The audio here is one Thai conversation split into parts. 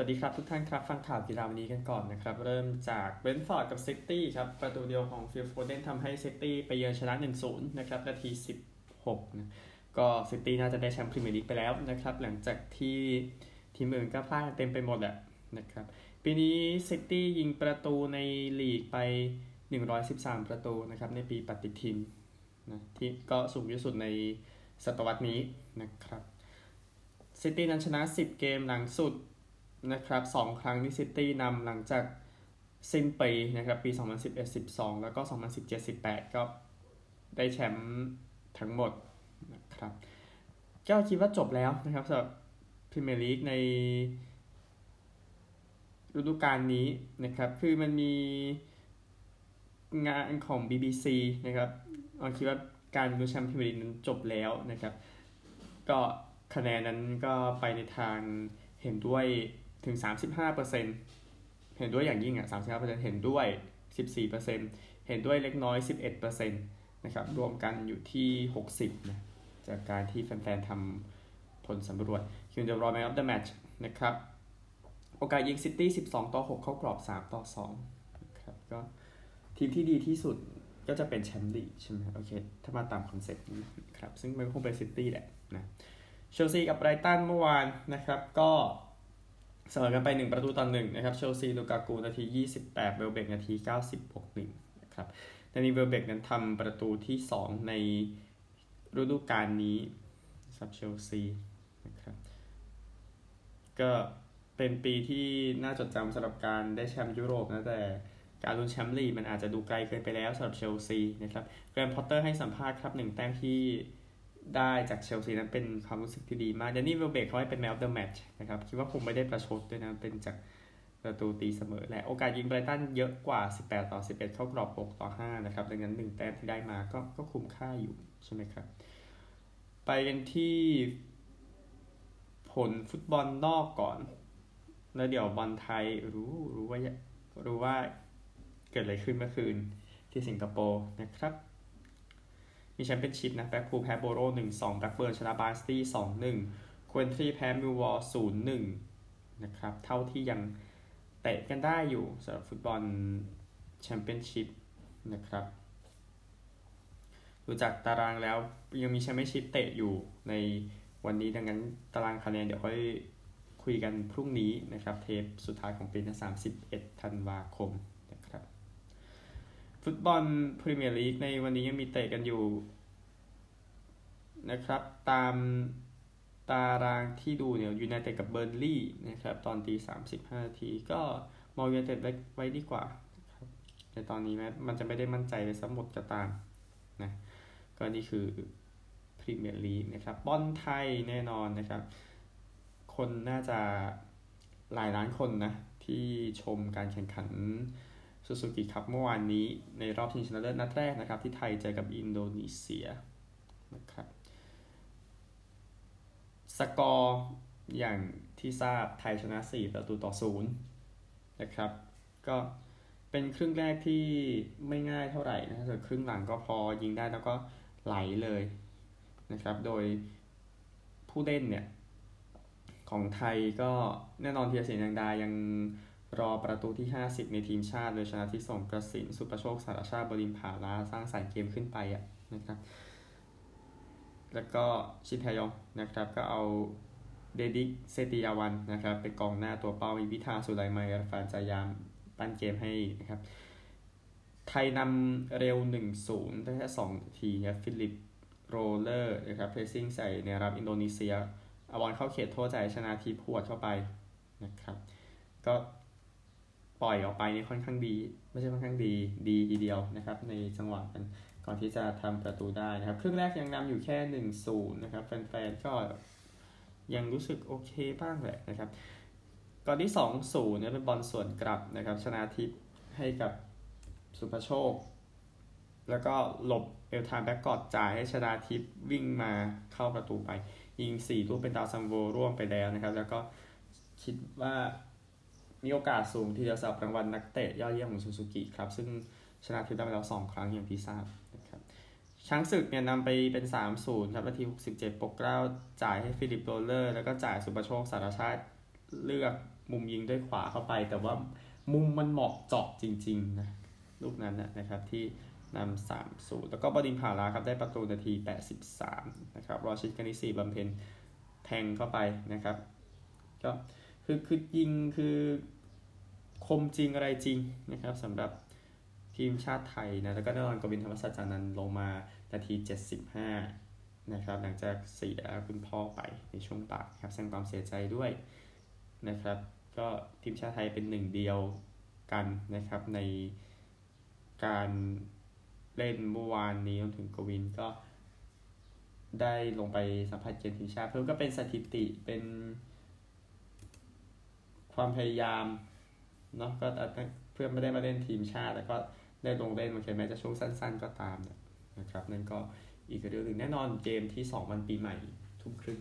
วัสดีครับทุกท่านครับ ฟังข่าวกีฬาวันนี้กันก่อนนะครับ เริ่มจากเบรนท์ฟอร์ดกับซิตี้ครับ ประตูเดียวของฟิลโฟเดนทำให้ซิตี้ไปเยือนชนะ 1-0 นะครับ นาที 16นะก็ซิตี้น่าจะได้แชมป์พรีเมียร์ลีกไปแล้วนะครับ หลังจากที่ทีมอื่นก็พลาดเต็มไปหมดแหละนะครับปีนี้ซิตี้ยิงประตูในลีกไป 113 ประตูนะครับในปีปฏิทินนะที่ก็สูงที่สุดในศตวรรษนี้นะครับซิตี้นั้นชนะ 10 เกมหลังสุด นะครับสองครั้งที่ซิตี้นำหลังจากสิ้นปีนะครับปี 2011-12 แล้วก็ 2017-18 ก็ได้แชมป์ทั้งหมดนะครับก็คิดว่าจบแล้วนะครับสำหรับพรีเมียร์ลีกในฤดูกาลนี้นะครับ คือมันมีงานของ BBC นะครับเราคิดว่าการลุ้นแชมป์พรีเมียร์ลีกนั้นจบแล้วนะครับ ก็คะแนนนั้นก็ไปในทางเห็นด้วย ถึง 35%เห็นด้วยอย่างยิ่งอะ35%เห็นด้วย 14%เห็นด้วยเล็กน้อย 11%นะครับรวมกันอยู่ที่ 60นะจากการที่แฟนๆทำผลสำรวจเควิน เดอ บรอยน์ man of the match นะครับโอกาสยิงซิตี้ 12 ต่อ 6 เข้ากรอบ 3 ต่อ2นะครับก็ทีมที่ดีที่สุดก็จะเป็นแชมป์ลีกใช่ไหมโอเค ถ้ามาตามคอนเซ็ปต์นี้ครับ ซึ่งมันคงเป็นซิตี้แหละนะเชลซีกับไบรตันเมื่อวานนะครับ ก็ เสมอกันไป 1 ประตูต่อหนึ่งนะครับเชลซีลูกากูนาที 28 เวลเบ็คนาที 90บวก1นะครับแต่นี้เวลเบ็คนั้นทำประตูที่ 2 ในฤดูกาลนี้สำหรับเชลซีนะครับก็เป็นปีที่น่าจดจำสำหรับการได้แชมป์ยุโรปนะแต่การลุ้นแชมป์ลีกมันอาจจะดูไกลเกินไปแล้วสำหรับเชลซีนะครับแกรห์ม พอตเตอร์ให้สัมภาษณ์ครับหนึ่งแต้มที่ ได้จากเชลซีนั้นเป็นความรู้สึกที่ดีมากแดนนี่เวลเบ็คเขาให้เป็น man of the match นะครับ คิดว่าคงไม่ได้ประชดด้วยนะ เป็นจากประตูตีเสมอแหละ โอกาสยิงไบรตันเยอะกว่า 18 ต่อ 11 เข้ากรอบ 6 ต่อ 5 นะครับ ดังนั้น 1 แต้มที่ได้มาก็ก็คุ้มค่าอยู่ใช่ไหมครับ ไปกันที่ผลฟุตบอลนอกก่อน แล้วเดี๋ยวบอลไทยรู้รู้ว่ารู้ว่าเกิดอะไรขึ้นเมื่อคืนที่สิงคโปร์นะครับ มีแชมเปี้ยนชิพนะแบล็คพูลแพ้โบโรหนึ่งสองแบล็คเบิร์นชนะบาร์นสลีย์สองหนึ่งโคเวนทรีแพ้มิลล์วอลล์ศูนย์หนึ่งนะครับ เท่าที่ยังเตะกันได้อยู่สำหรับฟุตบอลแชมเปี้ยนชิพนะครับดูจากตารางแล้วยังมีแชมเปี้ยนชิพเตะอยู่ในวันนี้ดังนั้นตารางคะแนนเดี๋ยวค่อยคุยกันพรุ่งนี้นะครับ เทปสุดท้ายของปีนะ31ธันวาคม ฟุตบอลพรีเมียร์ลีกในวันนี้ยังมีเตะกันอยู่นะครับ ตามตารางที่ดูเนี่ยยูไนเต็ดกับเบิร์นลีย์นะครับ ตอนตีสามสิบห้านาทีก็มองยูไนเต็ดไว้ดีกว่าครับในตอนนี้แม้มันจะไม่ได้มั่นใจไปซะหมดก็ตามนะก็นี่คือพรีเมียร์ลีกนะครับบอลไทยแน่นอนนะครับ คนน่าจะหลายล้านคนนะ ที่ชมการแข่งขัน ซูซูกิครับเมื่อวานนี้ในรอบชิงชนะเลิศนัดแรกนะครับ ที่ไทยเจอกับอินโดนีเซียนะครับสกอร์อย่างที่ทราบไทยชนะ 4 ประตูต่อ 0 นะครับ ก็เป็นครึ่งแรกที่ไม่ง่ายเท่าไหร่นะแต่ครึ่งหลังก็พอยิงได้แล้วก็ไหลเลยนะครับ โดยผู้เล่นเนี่ย ของไทยก็แน่นอนเทียเสียงดายัง รอประตูที่ 50 ในทีมชาติ โดยชนะที่ส่งกระสินสุประโชคสารชาติบริมผาลาสร้างสายเกมขึ้นไปอะนะครับแล้วก็ชิน แทยงนะครับก็เอาเดดิกเซเตียวานนะครับเป็นกองหน้าตัวเป้ามีวิตัน สุไลมาน อิรฟานจายามาปั้นเกมให้นะครับไทยนำเร็ว 1-0ได้แค่2นาทีครับฟิลิปโรลเลอร์นะครับ pressing ใส่แนวรับอินโดนีเซียพาบอลเข้าเขตโทษให้ชนาธิปหวดเข้าไปนะครับก็ ปล่อยออกไปนี่ค่อนข้างดี ไม่ใช่ค่อนข้างดี ดีทีเดียวนะครับ ในจังหวะกันก่อนที่จะทำประตูได้นะครับ ครึ่งแรกยังนำอยู่แค่หนึ่งศูนย์นะครับ แฟนๆก็ยังรู้สึกโอเคบ้างแหละนะครับ ก่อนที่สองศูนย์เนี่ยเป็นบอลสวนกลับนะครับ ชนะทิพย์ให้กับศุภโชค แล้วก็หลบเอลกัน แบ็กกอตต์จ่ายให้ชนาทิพย์วิ่งมาเข้าประตูไป ยิงสี่ลูกเป็นดาวซัลโวร่วมไปแล้วนะครับ แล้วก็คิดว่า มีโอกาสสูงที่จะรับรางวัลนักเตะยอดเยี่ยมของซูซูกิครับ ซึ่งชนาธิปได้ไปแล้ว 2 ครั้งอย่างที่ทราบนะครับช้างศึกเนี่ยนำไปเป็น 3-0 ครับนาที 67 ปกเกล้าจ่ายให้ฟิลิปโรลเลอร์ แล้วก็จ่ายศุภโชคสารชาติเลือกมุมยิงด้วยขวาเข้าไป แต่ว่ามุมมันเหมาะเจาะจริงๆนะลูกนั้นนะครับที่นำสามศูนย์แล้วก็บดินทร์ ผาลาครับได้ประตูนาที 83 นะครับรอชิดกานิซีบำเพ็ญแทงเข้าไปนะครับ ก็คือคือยิงคือ คมจริงอะไรจริงนะครับสำหรับทีมชาติไทยนะแล้วก็แน่นอนกวินธรรมศาสตร์จานันลงมานาที 75 นะครับหลังจากเสียคุณพ่อไปในช่วงป่าครับแสดงความเสียใจด้วยนะครับก็ทีมชาติไทยเป็นหนึ่งเดียวกันนะครับในการเล่นเมื่อวานนี้รวมถึงกวินก็ได้ลงไปสัมผัสเกมทีมชาติเพิ่มก็เป็นสถิติเป็นความพยายาม เนาะก็เพื่อไม่ได้มาเล่นทีมชาติแต่ก็ได้ลงเล่นมันแม้จะช่วงสั้น ๆ ก็ตามนะครับนั่นก็อีกเรื่องหนึ่งแน่นอนเกมที่2วันปีใหม่ทุ่มครึ่ง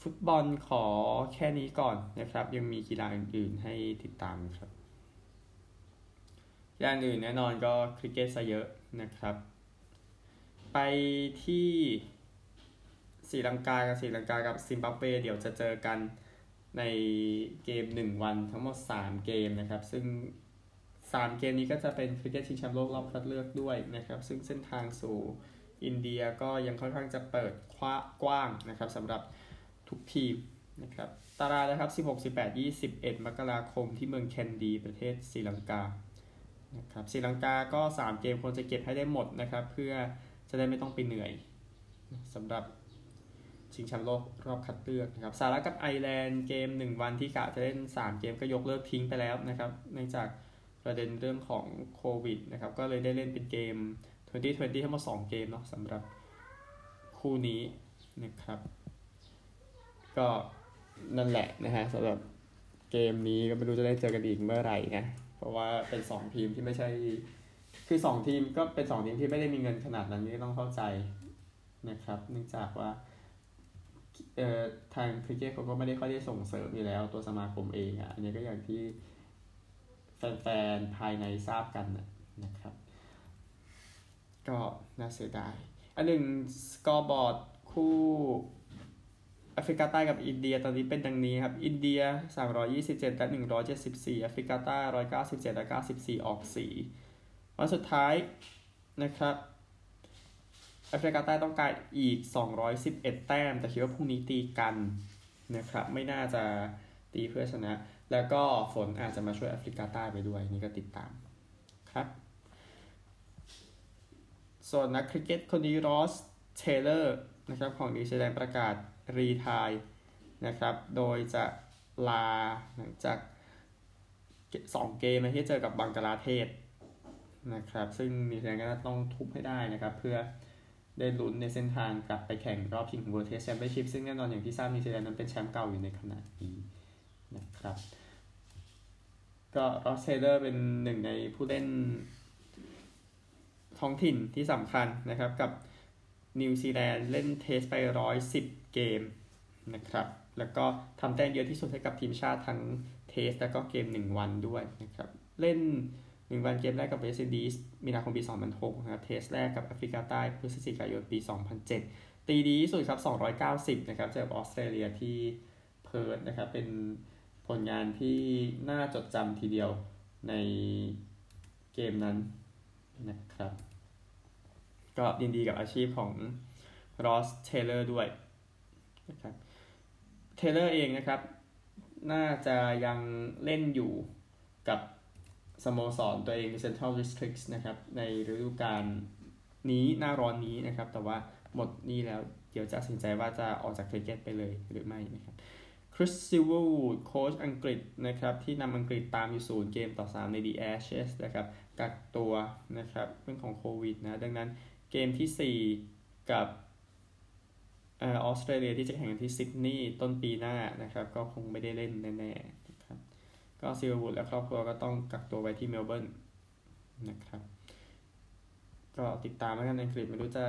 ฟุตบอลขอแค่นี้ก่อนนะครับ ยังมีกีฬาอื่นๆให้ติดตามครับกีฬาอื่นแน่นอนก็คริกเก็ตซะเยอะนะครับ ไปที่ศรีลังกากับศรีลังกากับซิมบับเวเดี๋ยวจะเจอกัน ในเกม 1 วันทั้งหมด 3 เกมนะครับ ซึ่ง 3 เกมนี้ก็จะเป็นคริกเก็ตชิงแชมป์โลกรอบคัดเลือกด้วยนะครับ ซึ่งเส้นทางสู่อินเดียก็ยังค่อนข้างจะเปิดกว้างนะครับสำหรับทุกทีมนะครับตารางนะครับ 16 18 21 มกราคมที่เมืองแคนดี ประเทศศรีลังกานะครับศรีลังกาก็ 3 เกมควรจะเก็บให้ได้หมดนะครับ เพื่อจะได้ไม่ต้องไปเหนื่อยสำหรับ ชิงแชมป์โลกรอบคัดเลือกนะครับสหรัฐกับไอร์แลนด์เกม 1 วันที่กะจะเล่น 3 เกมก็ยกเลิกทิ้งไปแล้วนะครับเนื่องจากประเด็นเรื่องของโควิดนะครับก็เลยได้เล่นเป็นเกม 2020 ทั้งหมด2เกมเนาะสำหรับคู่นี้นะครับ ก็นั่นแหละนะฮะสำหรับเกมนี้ก็ไม่รู้จะได้เจอกันอีกเมื่อไหร่นะเพราะว่าเป็น 2 ทีมที่ไม่ใช่คือ 2 ทีมก็เป็น 2 ทีมที่ไม่ได้มีเงินขนาดนั้นนี่ต้องเข้าใจนะครับ เนื่องจากว่า เอ่อทางคริกเก็ตเขาก็ไม่ได้ค่อยได้ส่งเสริมอยู่แล้วตัวสมาคมเองอะอันนี้ก็อย่างที่แฟนๆ ภายในทราบกันนะครับ ก็น่าเสียดาย อันหนึ่งสกอร์บอร์ดคู่แอฟริกาใต้กับอินเดียตอนนี้เป็นดังนี้ครับ อินเดีย 327 และ 174แอฟริกาใต้ 197 และ 94 ออก 4 วันสุดท้ายนะครับ แอฟริกาใต้ต้องการอีก 211 แต้ม แต่คิดว่าพรุ่งนี้ตีกันนะครับ ไม่น่าจะตีเพื่อชนะ แล้วก็ฝนอาจจะมาช่วยแอฟริกาใต้ไปด้วย นี่ก็ติดตามครับ ส่วนนักคริกเก็ตคนนี้รอสเทย์เลอร์นะครับของนิวซีแลนด์ประกาศ retire นะครับ โดยจะลาหลังจาก 2 เกมที่เจอกับบังกลาเทศนะครับ ซึ่งนิวซีแลนด์ก็ต้องทุบให้ได้นะครับเพื่อ ได้ลุ้นในเส้นทางกลับไปแข่งรอบชิงของ World Test Championship ซึ่งแน่นอนอย่างที่ทราบนิวซีแลนด์นั้นเป็นแชมป์เก่าอยู่ในขณะนี้นะครับ ก็รอสเทย์เลอร์เป็นหนึ่งในผู้เล่นท้องถิ่นที่สำคัญนะครับกับนิวซีแลนด์เล่น Test ไปร้อยสิบเกมนะครับ แล้วก็ทำแต้มเยอะที่สุดให้กับทีมชาติทั้ง Test แล้วก็เกม 1 วันด้วยนะครับ เล่น 1วันเกมแรกกับเวสต์อินดีสมีนาคมปี 2006 นะครับ Test แรกกับแอฟริกาใต้พฤศจิกายนปี 2007 ตีดีที่สุดครับ 290 นะครับ เจอออสเตรเลียที่เพิร์ธนะครับ เป็นผลงานที่น่าจดจำทีเดียวในเกมนั้นนะครับ ก็ยินดีกับอาชีพของรอสเทย์เลอร์ด้วยนะครับ เทย์เลอร์เองนะครับ น่าจะยังเล่นอยู่กับ สโมสรตัวเองใน Central Districts นะครับ ในฤดูกาลนี้หน้าร้อนนี้นะครับ แต่ว่าหมดนี้แล้วเดี๋ยวจะตัดสินใจว่าจะออกจากคริกเก็ตไปเลยหรือไม่นะครับคริสซิลวูดโค้ชอังกฤษนะครับ ที่นำอังกฤษตามอยู่ศูนย์เกมต่อ 3 ใน The Ashes นะครับ กักตัวนะครับเรื่องของโควิดนะ ดังนั้นเกมที่ 4 กับออสเตรเลียที่จะแข่งกันที่ซิดนีย์ต้นปีหน้านะครับ ก็คงไม่ได้เล่นแน่ๆ ก็ซิลวูดและครอบครัวก็ต้องกักตัวไว้ที่เมลเบิร์นนะครับ ก็ติดตามแล้วกันอังกฤษไม่รู้จะ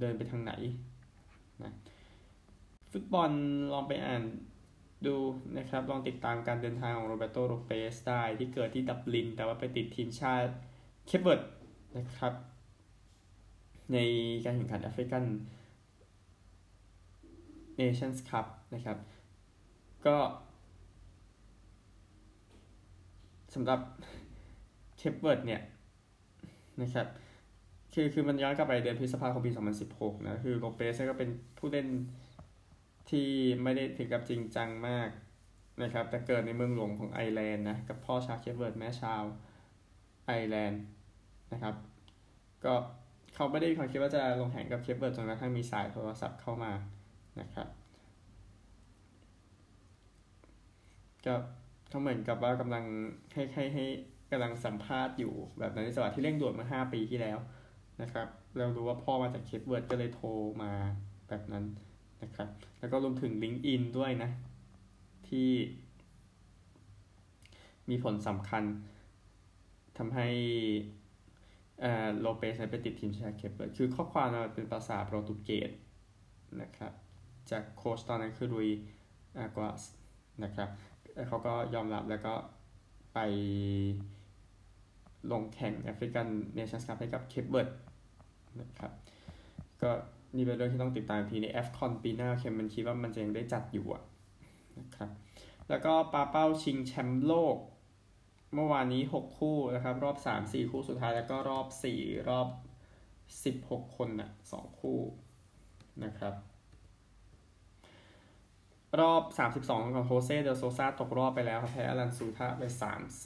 เดินไปทางไหนนะฟุตบอลลองไปอ่านดูนะครับ ลองติดตามการเดินทางของโรแบร์โตโลเปสได้ที่เกิดที่ดับลิน แต่ว่าไปติดทีมชาติเคปเวิร์ดนะครับ ในการแข่งขันแอฟริกัน Nations Cup นะครับ ก็สำหรับเคปเวิร์ดเนี่ยนะครับคือคือมันย้อนกลับไปเดือนพฤษภาคมปี 2016 นะ คือโลเปสก็เป็นผู้เล่นที่ไม่ได้ถึงกับจริงจังมากนะครับ แต่เกิดในเมืองหลวงของไอร์แลนด์นะ กับพ่อชาวเคปเวิร์ดแม่ชาวไอร์แลนด์นะครับ ก็เขาไม่ได้มีความคิดว่าจะลงแข่งกับเคปเวิร์ดจนกระทั่งมีสายโทรศัพท์เข้ามานะครับก็ เขาเหมือนกับว่ากำลังให้ให้ให้กำลังสัมภาษณ์อยู่แบบนั้นในจังหวะที่เร่งด่วนเมื่อ5ปีที่แล้วนะครับ เรารู้ว่าพ่อมาจากเคปเวิร์ดก็เลยโทรมาแบบนั้นนะครับ แล้วก็รวมถึง LinkedIn ด้วยนะ ที่มีผลสำคัญทำให้โลเปสไปติดทีมชาติเคปเวิร์ดคือข้อความมันเป็นภาษาโปรตุเกสนะครับ จากโค้ชตอนนั้นคือรุยอากวาสนะครับ เขาก็ยอมรับแล้วก็ไปลงแข่งแอฟริกันเนชั่นส์คัพให้กับเคปเวิร์ดนะครับ ก็นี่เป็นเรื่องที่ต้องติดตามทีในแอฟคอนปีหน้าแคเมอรูนคิดว่ามันจะยังได้จัดอยู่นะครับแล้วก็ปาเป้าชิงแชมป์โลก เมื่อวานนี้ 6 คู่นะครับ รอบ 3 4 คู่สุดท้ายแล้วก็รอบ 4 รอบ 16 คนน่ะ2คู่นะครับ รอบ 32 ของโฮเซเดโซซาตกรอบไปแล้วครับแพ้อลันซูตาไป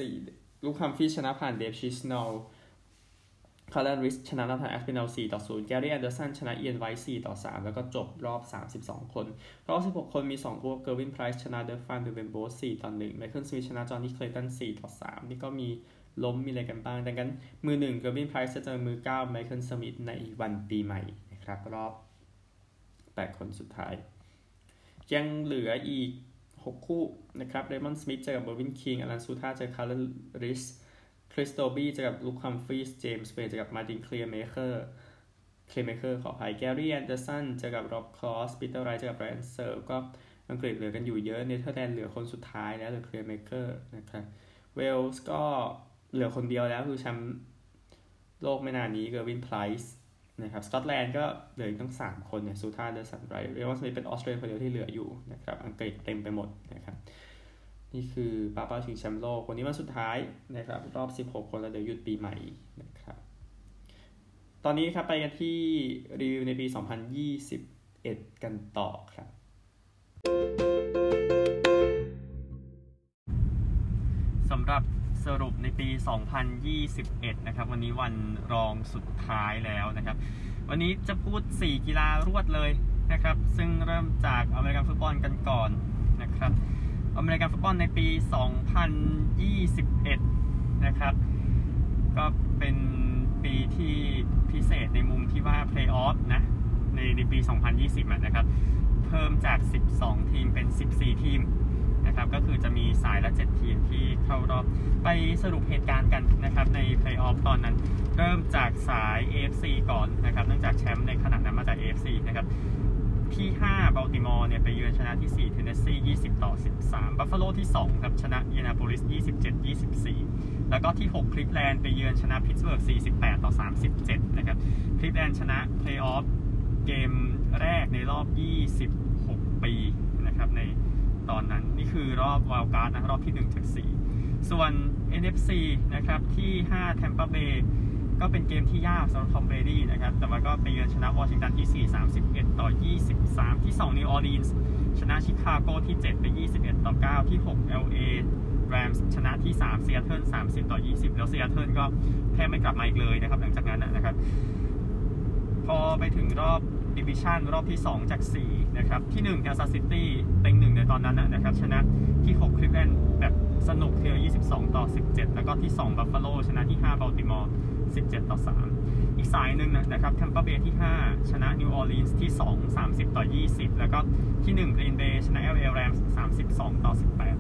3-4 ลุคฮัมฟรีส์ชนะผ่านเดฟชิสนอลคัลลันริดซ์ชนะนาธานแอสเปนอล4ต่อ0แกรี่แอนเดอร์สันชนะเอียนไวท์4ต่อ 3 แล้วก็จบรอบ 32 คน รอบ 16 คนมี 2 คู่เกอร์วินไพรส์ชนะเดิร์กฟานเดาเวนโบเด4ต่อ1ไมเคิลสมิธชนะจอนนี่เคลย์ตัน4ต่อ 3 นี่ก็มีล้มมีอะไรกันบ้าง ดังนั้นมือ 1 เกอร์วินไพรส์จะเจอมือ 9 ไมเคิลสมิธในวันปีใหม่นะครับรอบ 8 คนสุดท้าย ยังเหลืออีก 6 คู่นะครับเรมอนสมิธเจอกับเมอร์วินคิงอลันซูตาเจอคัลลันริดซ์คริสโดบี้เจอกับลุคฮัมฟรีส์เจมส์เวดเจอกับมาร์ตินเคลียร์เมเกอร์เคลียร์เมเกอร์ขออภัยแกรี่แอนเดอร์สันเจอกับร็อบครอสปีเตอร์ไรท์เจอกับไรอันเซิร์ลก็อังกฤษเหลือกันอยู่เยอะเนเธอร์แลนด์เหลือคนสุดท้ายแล้วเหลือเคลียร์เมเกอร์นะครับเวลส์ก็เหลือคนเดียวแล้วคือแชมป์โลกไม่นานนี้เกอร์วินไพรส์ นะครับสกอตแลนด์ก็เหลืออีกทั้ง 3 คนเนี่ยซูตาแอนเดอร์สันไรท์เรียกว่าสมิธเป็นออสเตรเลียคนเดียวที่เหลืออยู่นะครับอังกฤษเต็มไปหมดนะครับนี่คือปาเป้าชิงแชมป์โลกคนนี้วันสุดท้ายนะครับรอบ 16 คนแล้วเดี๋ยวหยุดปีใหม่นะครับตอนนี้ครับไปกันที่รีวิวในปี 2021 กันต่อครับสำหรับ สรุปในปี 2021 นะครับ วันนี้วันรองสุดท้ายแล้วนะครับ วันนี้จะพูด 4 กีฬารวดเลยนะครับ ซึ่งเริ่มจากอเมริกันฟุตบอลกันก่อนนะครับอเมริกันฟุตบอลในปี 2021 นะครับ ก็เป็นปีที่พิเศษในมุมที่ว่าเพลย์ออฟนะในในปี 2020 นะครับ เพิ่มจาก 12 ทีมเป็น 14 ทีม นะครับก็คือจะมีสายละ 7 ทีมที่เข้ารอบไปสรุปเหตุการณ์กันนะครับในเพลย์ออฟตอนนั้น เริ่มจากสาย AFC ก่อนนะครับเนื่องจากแชมป์ในขณะนั้นมาจาก AFC นะครับที่5บัลติมอร์เนี่ยไปเยือนชนะที่4เทนเนสซี20 ต่อ 13 บัฟฟาโลที่ 2 ครับชนะอินเดียนาโปลิส 27 24 แล้วก็ที่ 6 คลิฟแลนด์ไปเยือนชนะพิตต์เบิร์ก 48 ต่อ 37 นะครับ คลิฟแลนด์ชนะเพลย์ออฟเกมแรกในรอบ 26 ปีนะครับใน ตอนนั้น นี่คือรอบไวลด์การ์ดนะรอบที่ 1 จาก 4 ส่วน NFC นะครับที่ 5 Tampa Bay ก็เป็นเกมที่ยากสำหรับทอมเบรดี้นะครับ แต่ว่าก็ไปเยือนชนะวอชิงตันที่ 4 31 ต่อ 23 ที่ 2 นิวออร์ลีนส์ชนะชิคาโกที่ 7 ไป 21 ต่อ 9 ที่ 6 LA Rams ชนะที่3 Seattle 30 ต่อ 20 แล้ว Seattle ก็แทบไม่กลับมาอีกเลยนะครับ หลังจากนั้นนะครับ พอไปถึงรอบ ดิวิชันรอบที่ 2 จาก 4 นะครับ ที่1 Kansas City เต็งหนึ่งในตอนนั้นนะครับ ชนะที่ 6 Cleveland แบบสนุกเทียว22 ต่อ 17 แล้วก็ที่ 2 Buffalo ชนะที่ 5 Baltimore 17 ต่อ 3 อีกสายหนึ่งนะครับ Tampa Bay ที่ 5 ชนะ New Orleans ที่ 2 30 ต่อ 20 แล้วก็ที่ 1 Green Bay ชนะ LA Rams 32 ต่อ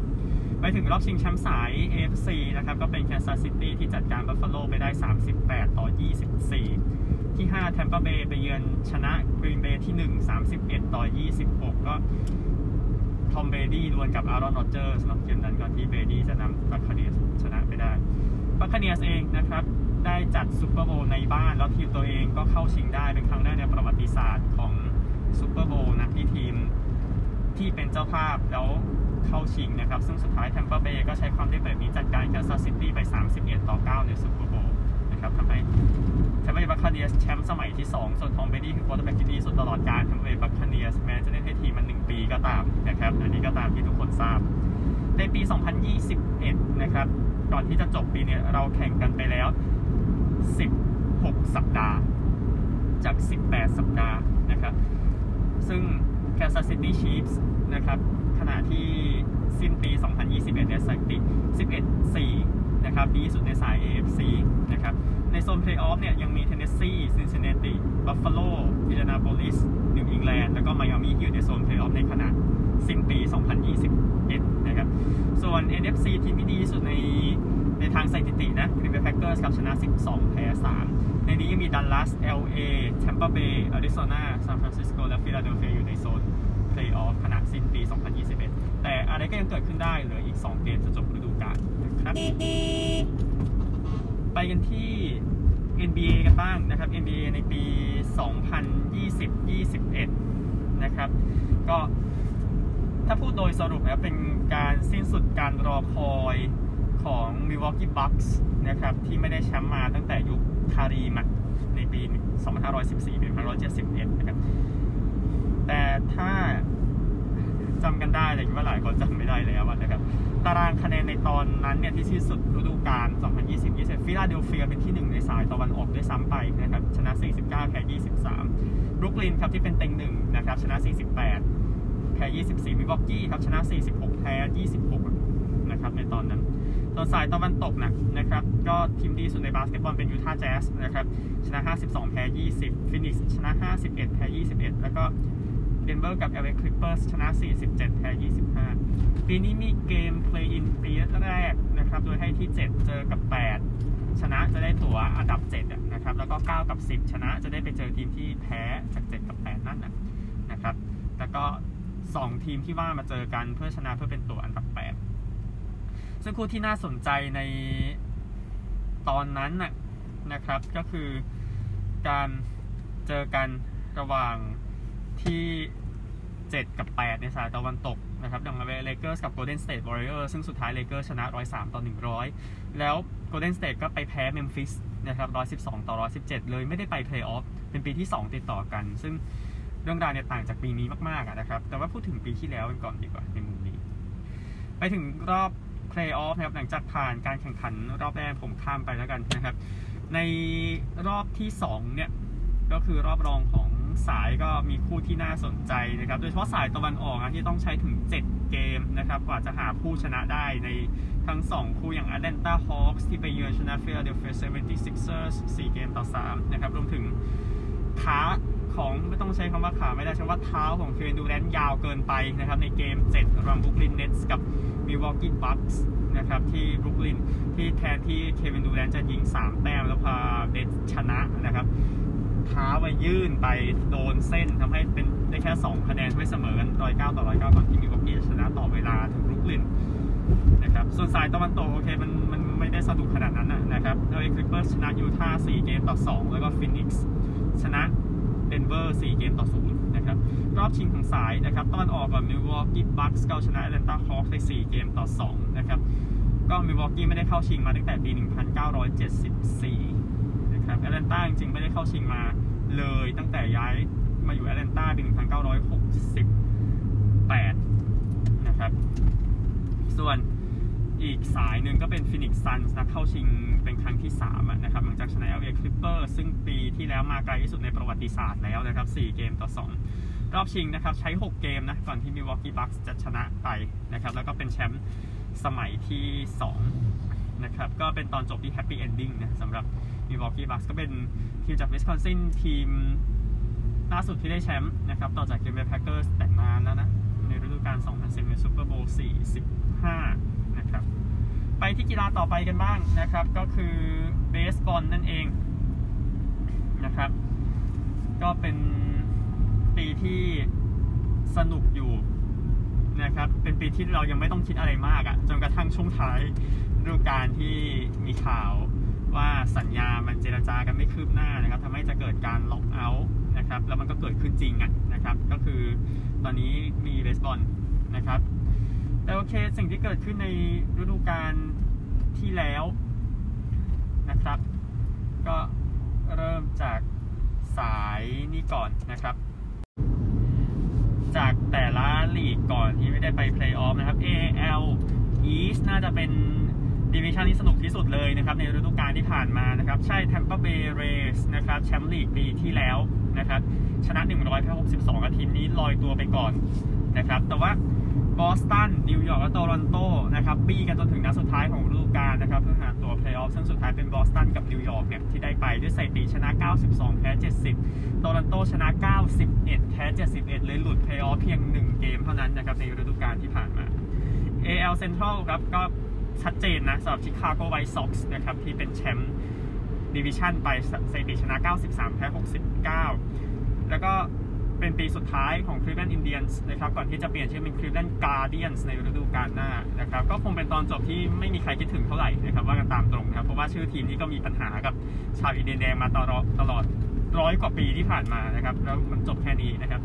18 ไปถึงรอบชิงแชมป์สาย AFC นะครับ ก็เป็น Kansas City ที่จัดการ Buffalo ไปได้ 38 ต่อ 24 ที่5 Tampa Bay ไปเยือนชนะ Green Bay ที่ 1 31 ต่อ 26 ก็ทอมเบรดี้ดวลกับอารอนร็อดเจอร์สำหรับเกมนั้นก่อนที่เบรดี้จะนำบัคคาเนียร์สชนะไปได้บัคคาเนียร์สเองนะครับ ได้จัดซูเปอร์โบว์ในบ้าน แล้วทีมตัวเองก็เข้าชิงได้เป็นครั้งแรกในประวัติศาสตร์ของซูเปอร์โบว์นะที่ทีมที่เป็นเจ้าภาพแล้วเข้าชิงนะครับ ซึ่งสุดท้ายแทมเปอร์เบย์ก็ใช้ความได้เปรียบนี้จัดการแคนซัสซิตี้ไป 31 ต่อ 9 ในซูเปอร์โบว์นะครับทำให้ แทมเปอร์เบย์บัคคาเนียร์สแชมป์สมัยที่ 2 ส่วนทอมเบรดี้คือควอเตอร์แบ็กที่ดีสุดตลอดกาลแทมปอร์เบย์บัคคาเนียร์สแม้จะเล่นให้ทีมมัน 1 ปีก็ตามนะครับอันนี้ก็ตามที่ทุกคนทราบ ในปี 2021 นะครับ ก่อนที่จะจบปีเนี้เราแข่งกันไปแล้ว 16 สัปดาห์ จาก 18 สัปดาห์นะครับ ซึ่ง Kansas City Chiefs นะครับขณะที่สิ้นปี 2021เนี่ยสถิติ11-4นะครับดีสุดในสาย AFC นะครับ ในโซนเพลย์ออฟเนี่ยยังมี Tennessee Cincinnati Buffalo Indianapolis New England แล้วก็ Miami ที่อยู่ในโซนเพลย์ออฟในขณะสิ้นปี 2021 นะครับ ส่วน NFC ทีมที่ดีที่สุดในในทางสถิตินะ Green Bay Packers ครับชนะ 12 แพ้ 3 ในนี้ยังมี Dallas LA Tampa Bay Arizona San Francisco และ Philadelphia อยู่ในโซน Playoff ขณะสิ้นปี 2021 แต่อะไรก็ยังเกิดขึ้นได้เหลืออีก 2 เกมจะจบฤดูกาลนะครับ ไปกันที่ NBA กันบ้างนะครับ NBA ในปี 2020-21 นะครับ ก็ถ้าพูดโดยสรุปนะเป็นการสิ้นสุดการรอคอยของ Milwaukee Bucks นะครับ ที่ไม่ได้แชมป์มาตั้งแต่ยุคคารีมในปี 2514-1971 นะครับ แต่ถ้า จำกันได้เลยคิดว่าหลายคนจำไม่ได้แล้วนะครับตารางคะแนนในตอนนั้นเนี่ยที่สิ้นสุดฤดูกาล 2020-21ฟิลาเดลเฟียเป็นที่ 1 ในสายตะวันออกด้วยซ้ำไปนะครับชนะ 49 แพ้ 23 บรุกลินครับที่เป็นเต็งหนึ่งนะครับชนะ 48 แพ้ 24 มิวอกกี้ครับชนะ 46 แพ้ 26 นะครับในตอนนั้นส่วนสายตะวันตกนะนะครับก็ทีมดีสุดในบาสเกตบอลเป็นยูทาห์แจ๊สนะครับชนะ 52 แพ้ 20ฟินิกซ์ชนะ 51 แพ้ 21 แล้วก็ เดนเวอร์กับ LA Clippers ชนะ 47 แพ้ 25 ปีนี้มีเกม play in ปีแรกนะครับ โดยให้ที่ 7 เจอกับ 8 ชนะจะได้ตั๋วอันดับ7นะครับ แล้วก็ 9 กับ 10 ชนะจะได้ไปเจอทีมที่แพ้จาก 7 กับ 8 นั่นนะนะครับ แล้วก็ 2 ทีมที่ว่ามาเจอกันเพื่อชนะเพื่อเป็นตั๋วอันดับ 8 ซึ่งคู่ที่น่าสนใจในตอนนั้นนะครับ ก็คือการเจอกันระหว่าง ที่ 7 กับ 8 ในสายตะวันตกนะครับตอนนั้นเลเกอร์สกับ Golden State Warriors ซึ่งสุดท้ายเลเกอร์ชนะ 103 ต่อ 100 แล้ว Golden State ก็ไปแพ้เมมฟิสนะครับ 112 ต่อ 117 เลยไม่ได้ไปเพลย์ออฟเป็นปีที่ 2 ติดต่อกัน ซึ่งเรื่องราวเนี่ยต่างจากปีนี้มากๆนะครับ แต่ว่าพูดถึงปีที่แล้วกันก่อนดีกว่าในมุมนี้ ไปถึงรอบเพลย์ออฟนะครับหลังจากผ่านการแข่งขันรอบแรกผมข้ามไปแล้วกันนะครับ ในรอบที่ 2 เนี่ย ก็คือรอบรองของ สายก็มีคู่ที่น่าสนใจนะครับ โดยเฉพาะสายตะวันออกนะที่ต้องใช้ถึง 7 เกมนะครับ กว่าจะหาผู้ชนะได้ในทั้ง 2 คู่อย่าง Atlanta Hawks ที่ไปเยือนชนะ Philadelphia 76ers 4 เกมต่อ 3 นะครับ รวมถึงขาของไม่ต้องใช้คำว่าขาไม่ได้ใช้ว่าเท้าของเควินดูแรนยาวเกินไปนะครับ ในเกม 7ระหว่างบรุกลินเน็ตส์กับ Milwaukee Bucks นะครับ ที่บรุกลินที่แทนที่เควินดูแรนจะยิง 3 แต้มแล้วพาเน t ชนะนะครับ เท้าไปยื่นไปโดนเส้นทำให้เป็นได้แค่ 2 คะแนนไปเสมอกัน109ต่อ109ก่อนที่มิวอกกี้ชนะต่อเวลาถึงบรุกลินนะครับส่วนสายตะวันตกโอเคมันมันไม่ได้สนุกขนาดนั้นนะครับแอลเอคลิปเปอร์ชนะยูทาห์4เกมต่อ 2 แล้วก็ฟินิกส์ชนะเดนเวอร์4เกมต่อ0นย์นะครับรอบชิงของสายนะครับตะวันออกก่อนมิวอกกี้บัคส์ก็ชนะแอตแลนตาฮอคได้4เกมต่อ2นะครับก็มิวอกกี้ไม่ได้เข้าชิงมาตั้งแต่ปี 1974 นะครับแอตแลนตาจริงๆ ไม่ได้เข้าชิงมาเลยตั้งแต่ย้ายมาอยู่แอตแลนตาปี 1968 นะครับ ส่วนอีกสายหนึ่งก็เป็นฟินิกซ์ซันส์นะเข้าชิงเป็นครั้งที่3นะครับหลังจากชนะ LA Clippers ซึ่งปีที่แล้วมาไกลที่สุดในประวัติศาสตร์แล้วนะครับ 4 เกมต่อ 2 รอบชิงนะครับ ใช้ 6 เกมนะ ก่อนที่ Milwaukee Bucks จะชนะไปนะครับ แล้วก็เป็นแชมป์สมัยที่ 2 นะครับ ก็เป็นตอนจบที่ Happy Ending นะสำหรับ Milwaukee Bucks ก็เป็นทีมจาก Wisconsin ทีมล่าสุดที่ได้แชมป์นะครับ ต่อจาก Green Bay Packers แต่นานแล้วนะ ในฤดูกาล 2010 ใน Super Bowl 45 นะครับ ไปที่กีฬาต่อไปกันบ้างนะครับ ก็คือเบสบอลนั่นเองนะครับ ก็เป็นปีที่สนุกอยู่นะครับ เป็นปีที่เรายังไม่ต้องคิดอะไรมากอะ่ะ จนกระทั่งช่วงท้าย ฤดูกาลที่มีข่าวว่าสัญญามันเจรจากันไม่คืบหน้านะครับทำให้จะเกิดการล็อกเอาท์นะครับ แล้วมันก็เกิดขึ้นจริงอะนะครับ ก็คือตอนนี้มีเบสบอลนะครับ แต่โอเคสิ่งที่เกิดขึ้นในฤดูกาลที่แล้วนะครับ ก็เริ่มจากสายนี้ก่อนนะครับ จากแต่ละลีกก่อนที่ไม่ได้ไปเพลย์ออฟนะครับ AL East น่าจะเป็น ดิวิชันที่สนุกที่สุดเลยนะครับในฤดูกาลที่ผ่านมานะครับใช่ Tampa Bay Rays นะครับแชมป์ลีกปีที่แล้วนะครับชนะ 162อาทิตย์นี้ลอยตัวไปก่อนนะครับแต่ว่าบอสตันนิวยอร์กและโตรอนโตนะครับบี้กันจนถึงนัดสุดท้ายของฤดูกาลนะครับเพื่อหาตัวเพลย์ออฟซึ่งสุดท้ายเป็นบอสตันกับนิวยอร์กเนี่ยที่ได้ไปด้วยสถิติชนะ 92 แพ้ 70 โตรอนโตชนะ 91 แพ้ 71 เลยหลุดเพลย์ออฟเพียง 1 เกมเท่านั้นนะครับในฤดูกาลที่ผ่านมา AL Central ครับก็ ชัดเจนนะสำหรับชิคาโกไวท์ซ็อกซ์นะครับที่เป็นแชมป์ดิวิชันไปสถิติชนะ 93 แพ้ 69 แล้วก็เป็นปีสุดท้ายของ Cleveland Indians นะครับก่อนที่จะเปลี่ยนชื่อเป็น Cleveland Guardians ในฤดูกาลหน้านะครับก็คงเป็นตอนจบที่ไม่มีใครคิดถึงเท่าไหร่นะครับว่ากันตามตรงนะครับเพราะว่าชื่อทีมนี้ก็มีปัญหากับชาวอินเดียนแดงมาตลอดตลอดร้อยกว่าปีที่ผ่านมานะครับแล้วมันจบแค่นี้นะครับ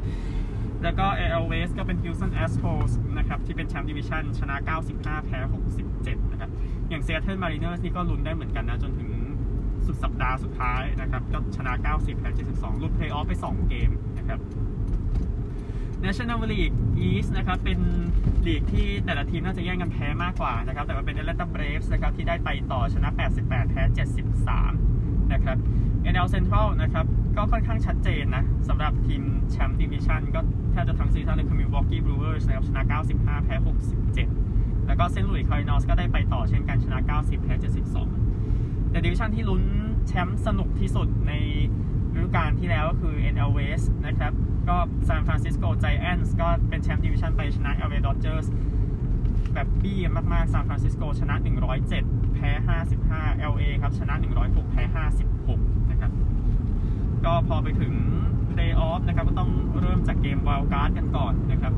แล้วก็ AL West ก็เป็น Houston Astros นะครับที่เป็นแชมป์ดิวิชันชนะ 95 แพ้ 67 นะครับ อย่าง Seattle Mariners นี่ก็ลุ้นได้เหมือนกันนะ จนถึงสุดสัปดาห์สุดท้ายนะครับ ก็ชนะ 90 แพ้ 72หลุดเพลย์ออฟไป 2 เกมนะครับ National League East นะครับ เป็นลีกที่แต่ละทีมน่าจะแย่งกันแพ้มากกว่านะครับ แต่ว่าเป็น Atlanta Braves นะครับ ที่ได้ไปต่อชนะ 88 แพ้ 73 นะครับ NL Central นะครับ ก็ค่อนข้างชัดเจนนะสำหรับทีมแชมป์ดิวิชันก็แทบจะทั้งซีซั่นเลยคือ Milwaukee Brewers นะครับชนะ 95 แพ้ 67 แล้วก็เซนต์หลุยส์คาร์ดินัลส์ก็ได้ไปต่อเช่นกันชนะ 90 แพ้ 72 แต่ดิวิชันที่ลุ้นแชมป์สนุกที่สุดในฤดูกาลที่แล้วก็คือ NL West นะครับ ก็ San Francisco Giants ก็เป็นแชมป์ดิวิชันไปชนะ LA Dodgers แบบบี้มากๆ San Francisco ชนะ 107 แพ้ 55 LA ครับชนะ 106 แพ้ 56 ก็พอไปถึง Playoff นะครับก็ต้องเริ่มจากเกม Wild Card กันก่อนนะครับ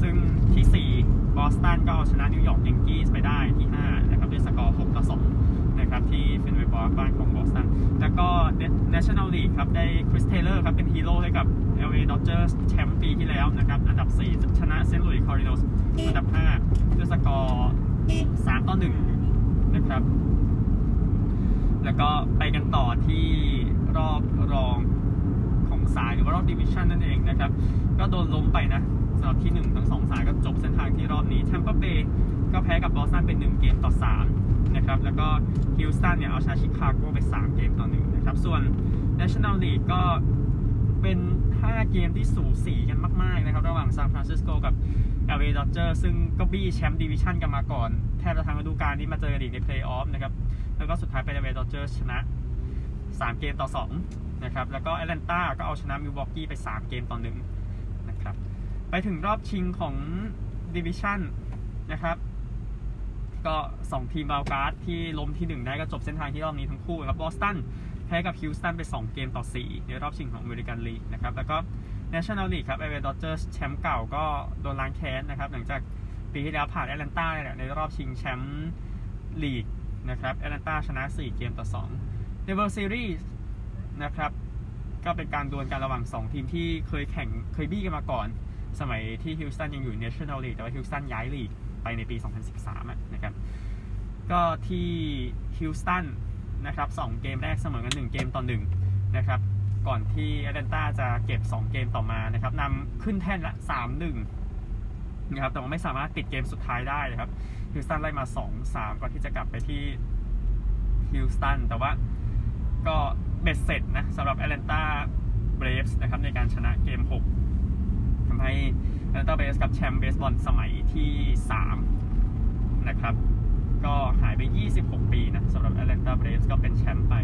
ซึ่งที่ 4 บอสตันก็เอาชนะนิวยอร์กยังกี้ไปได้ที่ 5 นะครับด้วยสกอร์ 6 ต่อ 2 นะครับ ที่เฟนเวย์พาร์คบ้านของบอสตัน แล้วก็ National League ครับ ได้คริสเทเลอร์ครับ เป็นฮีโร่ให้กับ LA Dodgers แชมป์ปีที่แล้วนะครับ อันดับ 4 ชนะเซนต์หลุยส์คาร์ดินัลส์อันดับ 5 ด้วยสกอร์ 3 ต่อ 1 นะครับ แล้วก็ไปกันต่อที่รอบรองของสายหรือว่ารอบดิวิชันนั่นเองนะครับ ก็โดนล้มไปนะสำหรับที่ 1 ทั้ง 2 สายก็จบเส้นทางที่รอบนี้แทมเปอร์เบย์ก็แพ้กับบอสตันเป็น 1 เกมต่อ 3 นะครับ แล้วก็ฮิวสตันเนี่ยเอาชนะชิคาโกไป 3 เกมต่อ 1 นะครับ ส่วน National League ก็เป็น 5 เกมที่สูสีกันมาก ๆ นะครับ ระหว่างซานฟรานซิสโกกับ LA Dodgers ซึ่งก็บี้แชมป์ดิวิชันกันมาก่อน แทบจะทั้งฤดูกาลนี้มาเจอกันอีกในเพลย์ออฟนะครับ แล้วก็สุดท้ายเป็น LA Dodgers ชนะ 3 เกมต่อ 2 นะครับ แล้วก็แอตแลนตาก็เอาชนะมิลวอกกี้ไป 3 เกมต่อ1นะครับ ไปถึงรอบชิงของดิวิชันนะครับ ก็ 2 ทีม wild card ที่ล้มที่ 1 ได้ก็จบเส้นทางที่รอบนี้ทั้งคู่ครับบอสตันแพ้กับฮิวสตันไป 2 เกมต่อ 4 ในรอบชิงของอเมริกันลีกนะครับ แล้วก็ National League ครับ LA Dodgers แชมป์เก่าก็โดนล้างแค้นนะครับ หลังจากปีที่แล้วผ่านแอตแลนตาเนี่ยในรอบชิงแชมป์ลีก นะครับแอตแลนตาชนะ 4 เกมต่อ 2 ใน World Series นะครับก็เป็นการดวลกันระหว่าง 2 ทีมที่เคยแข่งเคยบี้กันมาก่อน สมัยที่ฮิวสตันยังอยู่ National League แต่ว่าฮิวสตันย้ายลีกไปในปี 2013นะครับก็ที่ฮิวสตันนะครับ2เกมแรกเสมอกัน 1 เกมต่อ1นะครับก่อนที่แอตแลนตาจะเก็บ 2 เกมต่อมานะครับนำขึ้นแท่นละ 3-1นะครับแต่ว่าไม่สามารถปิดเกมสุดท้ายได้นะครับ ฮิวสตันไล่มา 2-3 ก่อนที่จะกลับไปที่ฮิวสตันแต่ว่าก็เบ็ดเสร็จนะสำหรับแอตแลนตาเบรฟส์นะครับในการชนะเกม 6ทำให้แอตแลนตาเบรฟส์กับแชมป์เบสบอลสมัยที่ 3 นะครับ ก็หายไป 26 ปีนะสำหรับแอตแลนตาเบรฟส์ก็เป็นแชมป์ไป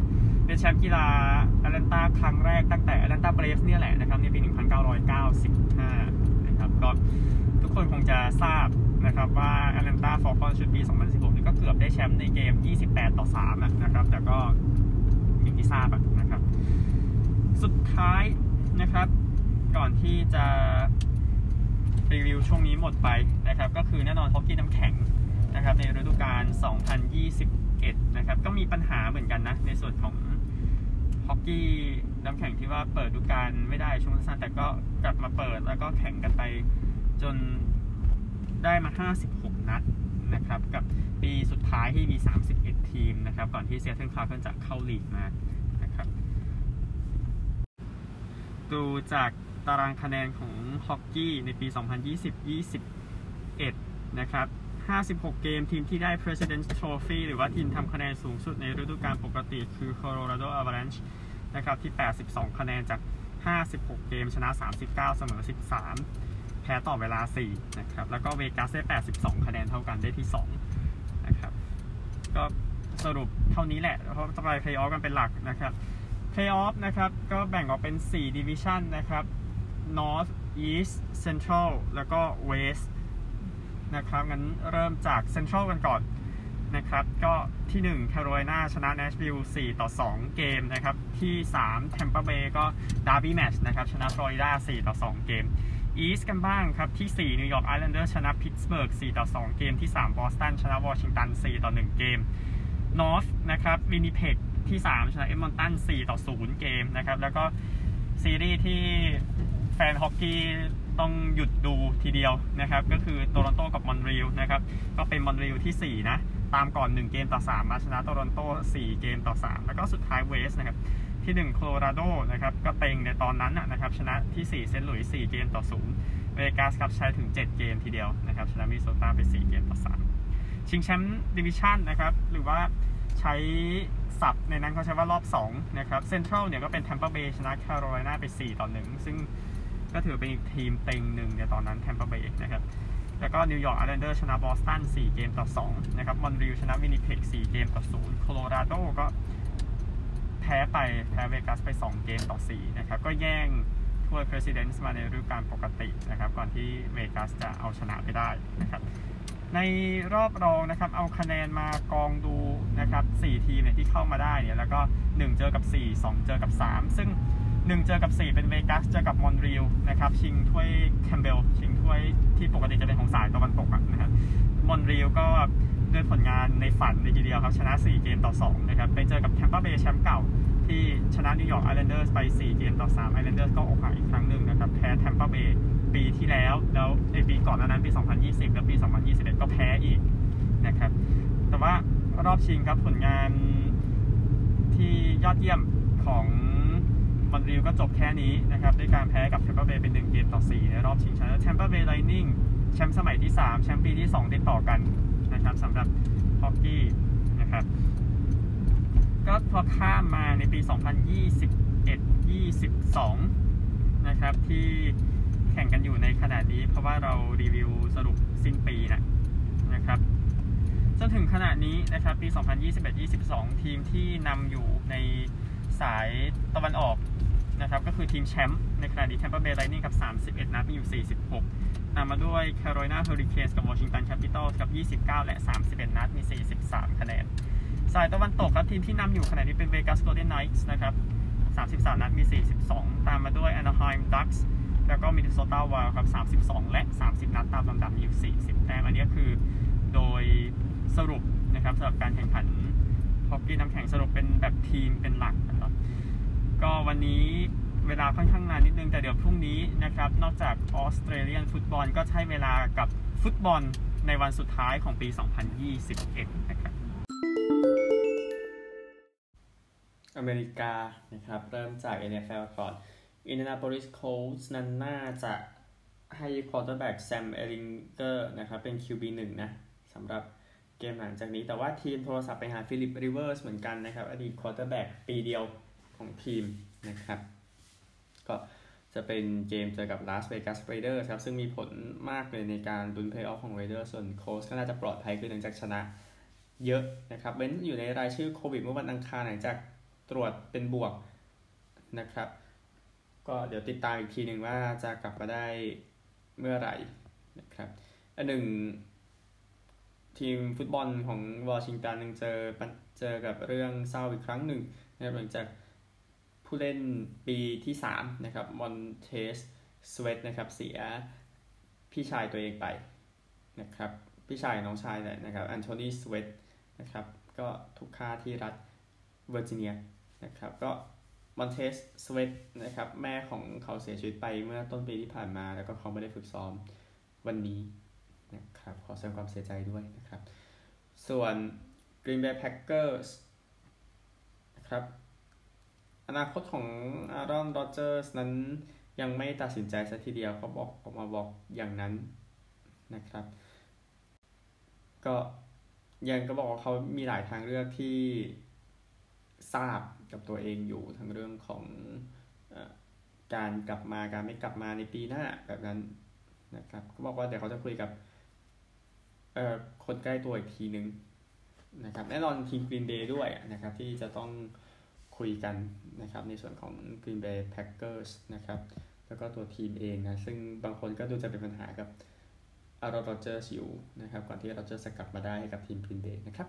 เป็นแชมป์กีฬาแอตแลนตาครั้งแรกตั้งแต่แอตแลนตาเบรฟส์เนี่ยแหละนะครับในปี 1995 นะครับก็ทุกคนคงจะทราบ นะครับว่าแอตแลนตาฟอลคอนชุดปี 2016 นี่ก็เกือบได้แชมป์ในเกม 28 ต่อ 3 นะครับ แต่ก็อย่างที่ทราบนะครับ สุดท้ายนะครับ ก่อนที่จะรีวิวช่วงนี้หมดไปนะครับ ก็คือแน่นอนฮอกกี้น้ำแข็งนะครับในฤดูกาล 2021 นะครับ ก็มีปัญหาเหมือนกันนะ ในส่วนของฮอกกี้น้ำแข็งที่ว่าเปิดฤดูกาลไม่ได้ช่วงสั้นแต่ก็กลับมาเปิดแล้วก็แข่งกันไปจน ได้มา 56 นัดนะครับ กับปีสุดท้ายที่มี 31 ทีมนะครับ ก่อนที่ Seattle Kraken จะเข้าลีกมานะครับ ดูจากตารางคะแนนของฮอกกี้ในปี 2020-21 นะครับ 56 เกมทีมที่ได้ President's Trophy หรือว่าทีมทำคะแนนสูงสุดในฤดูกาลปกติคือ Colorado Avalanche นะครับ ที่ 82 คะแนนจาก 56 เกมชนะ 39 เสมอ 13 แพ้ต่อเวลา 4 นะครับ แล้วก็เวกัสได้ 82 คะแนนเท่ากันได้ที่ 2 นะครับ ก็สรุปเท่านี้แหละ เพราะจะไปเพลย์ออฟกันเป็นหลักนะครับ เพลย์ออฟนะครับ ก็แบ่งออกเป็น 4 Division นะครับ North East Central แล้วก็ West นะครับ งั้นเริ่มจาก Central กันก่อนนะครับ ก็ที่ 1 Carolina ชนะ Nashville 4 ต่อ 2 เกมนะครับ ที่ 3 Tampa Bay ก็ Derby Match นะครับ ชนะ Florida 4 ต่อ 2 เกม East กันบ้างครับ ที่4 New York Islanders ชนะ Pittsburgh 4ต่อ 2 เกมที่3 Boston ชนะ Washington 4ต่อ 1 เกม North นะครับ Winnipeg ที่ 3 ชนะ Edmonton 4ต่อ 0 เกมนะครับ แล้วก็ซีรีส์ที่แฟนฮอกกี้ต้องหยุดดูทีเดียวนะครับ ก็คือโตรอนโตกับมอนทรีลนะครับ ก็เป็นมอนทรีลที่ 4 นะ ตามก่อน 1 เกมต่อ 3 มาชนะโตรอนโต 4 เกมต่อ 3 แล้วก็สุดท้าย West นะครับ ที่ 1 โคโลราโดนะครับก็เต็งในตอนนั้นนะครับชนะที่ 4 เซนต์หลุยส์4เกมต่อ0เวกัสครับใช้ถึง 7 เกมทีเดียวนะครับชนะมินนิโซตาไป 4 เกมต่อ 3 ชิงแชมป์ดิวิชั่นนะครับหรือว่าใช้ศัพท์ในนั้นเขาใช้ว่ารอบ2นะครับเซ็นทรัลเนี่ยก็เป็นแทมเปอร์เบย์ชนะแคโรไลนาไป 4 ต่อ 1 ซึ่งก็ถือเป็นอีกทีมเต็งหนึ่งในตอนนั้นแทมเปอร์เบย์นะครับแล้วก็นิวยอร์กไอแลนเดอร์ชนะบอสตัน4เกมต่อ2นะครับมอนทรีลชนะวินนิเพก4เกมต่อ0โคโลราโดก็ แพ้ไปแพ้เวกัสไป 2 เกมต่อ 4 นะครับ ก็แย่งถ้วย Presidents มาในฤดูกาลปกตินะครับ ก่อนที่เวกัสจะเอาชนะไปได้นะครับ ในรอบรองนะครับ เอาคะแนนมากองดูนะครับ 4 ทีมเนี่ยที่เข้ามาได้เนี่ยแล้วก็ 1 เจอกับ 4 2 เจอกับ 3 ซึ่ง 1 เจอกับ 4 เป็นเวกัสเจอกับมอนทรีลนะครับ ชิงถ้วยแคมป์เบลล์ชิงถ้วยที่ปกติจะเป็นของสายตะวันตกอะนะครับมอนทรีลก็ ด้วยผลงานในฝันในทีเดียวครับ ชนะ 4 เกมต่อ 2 นะครับ ไปเจอกับแทมเปอร์เบย์แชมป์เก่า ที่ชนะนิวยอร์กไอแลนเดอร์สไป 4 เกมต่อ 3 ไอแลนเดอร์สก็อกหักอีกครั้งหนึ่งนะครับ แพ้แทมเปอร์เบย์ปีที่แล้ว แล้วในปีก่อนหนานั้นปี 2020 แล้วปี 2021 ก็แพ้อีกนะครับ แต่ว่ารอบชิงครับผลงานที่ยอดเยี่ยมของมอนรีลก็จบแค่นี้นะครับ ด้วยการแพ้กับแทมเปอร์เบย์เป็น 1 เกมต่อ 4 ในรอบชิงชนะแทมเปอร์เบย์ไลนิ่งแชมป์สมัยที่ 3 แชมป์ปีที่ 2 ติดต่อกัน นะครับสำหรับฮอกกี้นะครับก็พอข้ามมาในปี 2021-22 นะครับที่แข่งกันอยู่ในขณะนี้ เพราะว่าเรารีวิวสรุปสิ้นปีนะนะครับจนถึงขณะนี้นะครับปี 2021-22 ทีมที่นำอยู่ในสายตะวันออกนะครับก็คือทีมแชมป์ในขณะนี้ Tampa Bay Lightning กับ 31 นัดมีอยู่ 46 นำมาด้วย Carolina Hurricanes กับ Washington Capitals กับ 29 และ 31 นัด มี 43 คะแนน สายตะวันตกครับทีมที่นำอยู่ขณะนี้เป็น Vegas Golden Knights นะครับ 33 นัด มี 42 ตามมาด้วย Anaheim Ducks แล้วก็ Minnesota Wild ครับ 32 และ 30 นัด ตามลำดับมีอยู่ 40 แต้ม อันนี้คือโดยสรุปนะครับสำหรับการแข่งขันฮอกกี้น้ำแข็งสรุปเป็นแบบทีมเป็นหลักนะครับก็วันนี้ เวลาค่อนข้างนานนิดนึง แต่เดี๋ยวพรุ่งนี้นะครับ นอกจากออสเตรเลียนฟุตบอลก็ใช้เวลากับฟุตบอลในวันสุดท้ายของปี 2021 นะครับ อเมริกานะครับ เริ่มจาก NFL ก่อน Indianapolis Colts นั้นน่าจะให้ควอเตอร์แบ็กแซมเอลิงเกอร์นะครับ เป็น QB1 นะสำหรับเกมหลังจากนี้ แต่ว่าทีมโทรศัพท์ไปหาฟิลิปริเวอร์สเหมือนกันนะครับ อดีตควอเตอร์แบ็กปีเดียวของทีมนะครับ ก็จะเป็นเกมเจอกับ Las Vegas Raiders ครับ ซึ่งมีผลมากเลยในการลุ้นเพลย์ออฟของ Raiders ส่วนโค้ชก็น่าจะปลอดภัยขึ้นหลังจากชนะเยอะนะครับเว้นอยู่ในรายชื่อโควิดเมื่อวันอังคารหลังจากตรวจเป็นบวกนะครับ ก็เดี๋ยวติดตามอีกทีหนึ่งว่าจะกลับมาได้เมื่อไหร่นะครับอันหนึ่งทีมฟุตบอลของวอชิงตันยังเจอเจอกับเรื่องเศร้าอีกครั้งหนึ่งนะครับหลังจาก ผู้เล่นปีที่3นะครับมอนเทสสเวตนะครับเสียพี่ชายตัวเองไปนะครับพี่ชายน้องชายเนี่นะครับแอนโทนีสเวตนะครับก็ถูกฆ่าที่รัฐเวอร์จิเนียนะครับก็มอนเทสสเวตนะครับแม่ของเขาเสียชีวิตไปเมื่อต้นปีที่ผ่านมา แล้วก็เขาไม่ได้ฝึกซ้อมวันนี้นะครับขอแสดงความเสียใจด้วยนะครับ ส่วน Green Bay Packers นะครับ อนาคตของอารอนโรเจอร์สนั้นยังไม่ตัดสินใจสัทีเดียวเขาบอกออกมาบอกอย่างนั้นนะครับ ก็ยังก็บอกว่าเขามีหลายทางเลือกที่ทราบกับตัวเองอยู่ทั้งเรื่องของอการกลับมาการไม่กลับมาในปีหน้าแบบนั้นนะครับก็บอกว่าเดี๋ยวเขาจะคุยกับคนใกล้ตัวอีกทีนึงนะครับแน่นอนทีมกรีนเบย์ด้วยนะครับที่จะต้องคุยกัน นะครับในส่วนของ Green Bay Packers นะครับแล้วก็ตัวทีมเองนะ ซึ่งบางคนก็ดูจะเป็นปัญหากับอารอนโรเจอร์อยู่นะครับก่อนที่เราจะสกัดมาได้กับทีม Green Bay นะครับ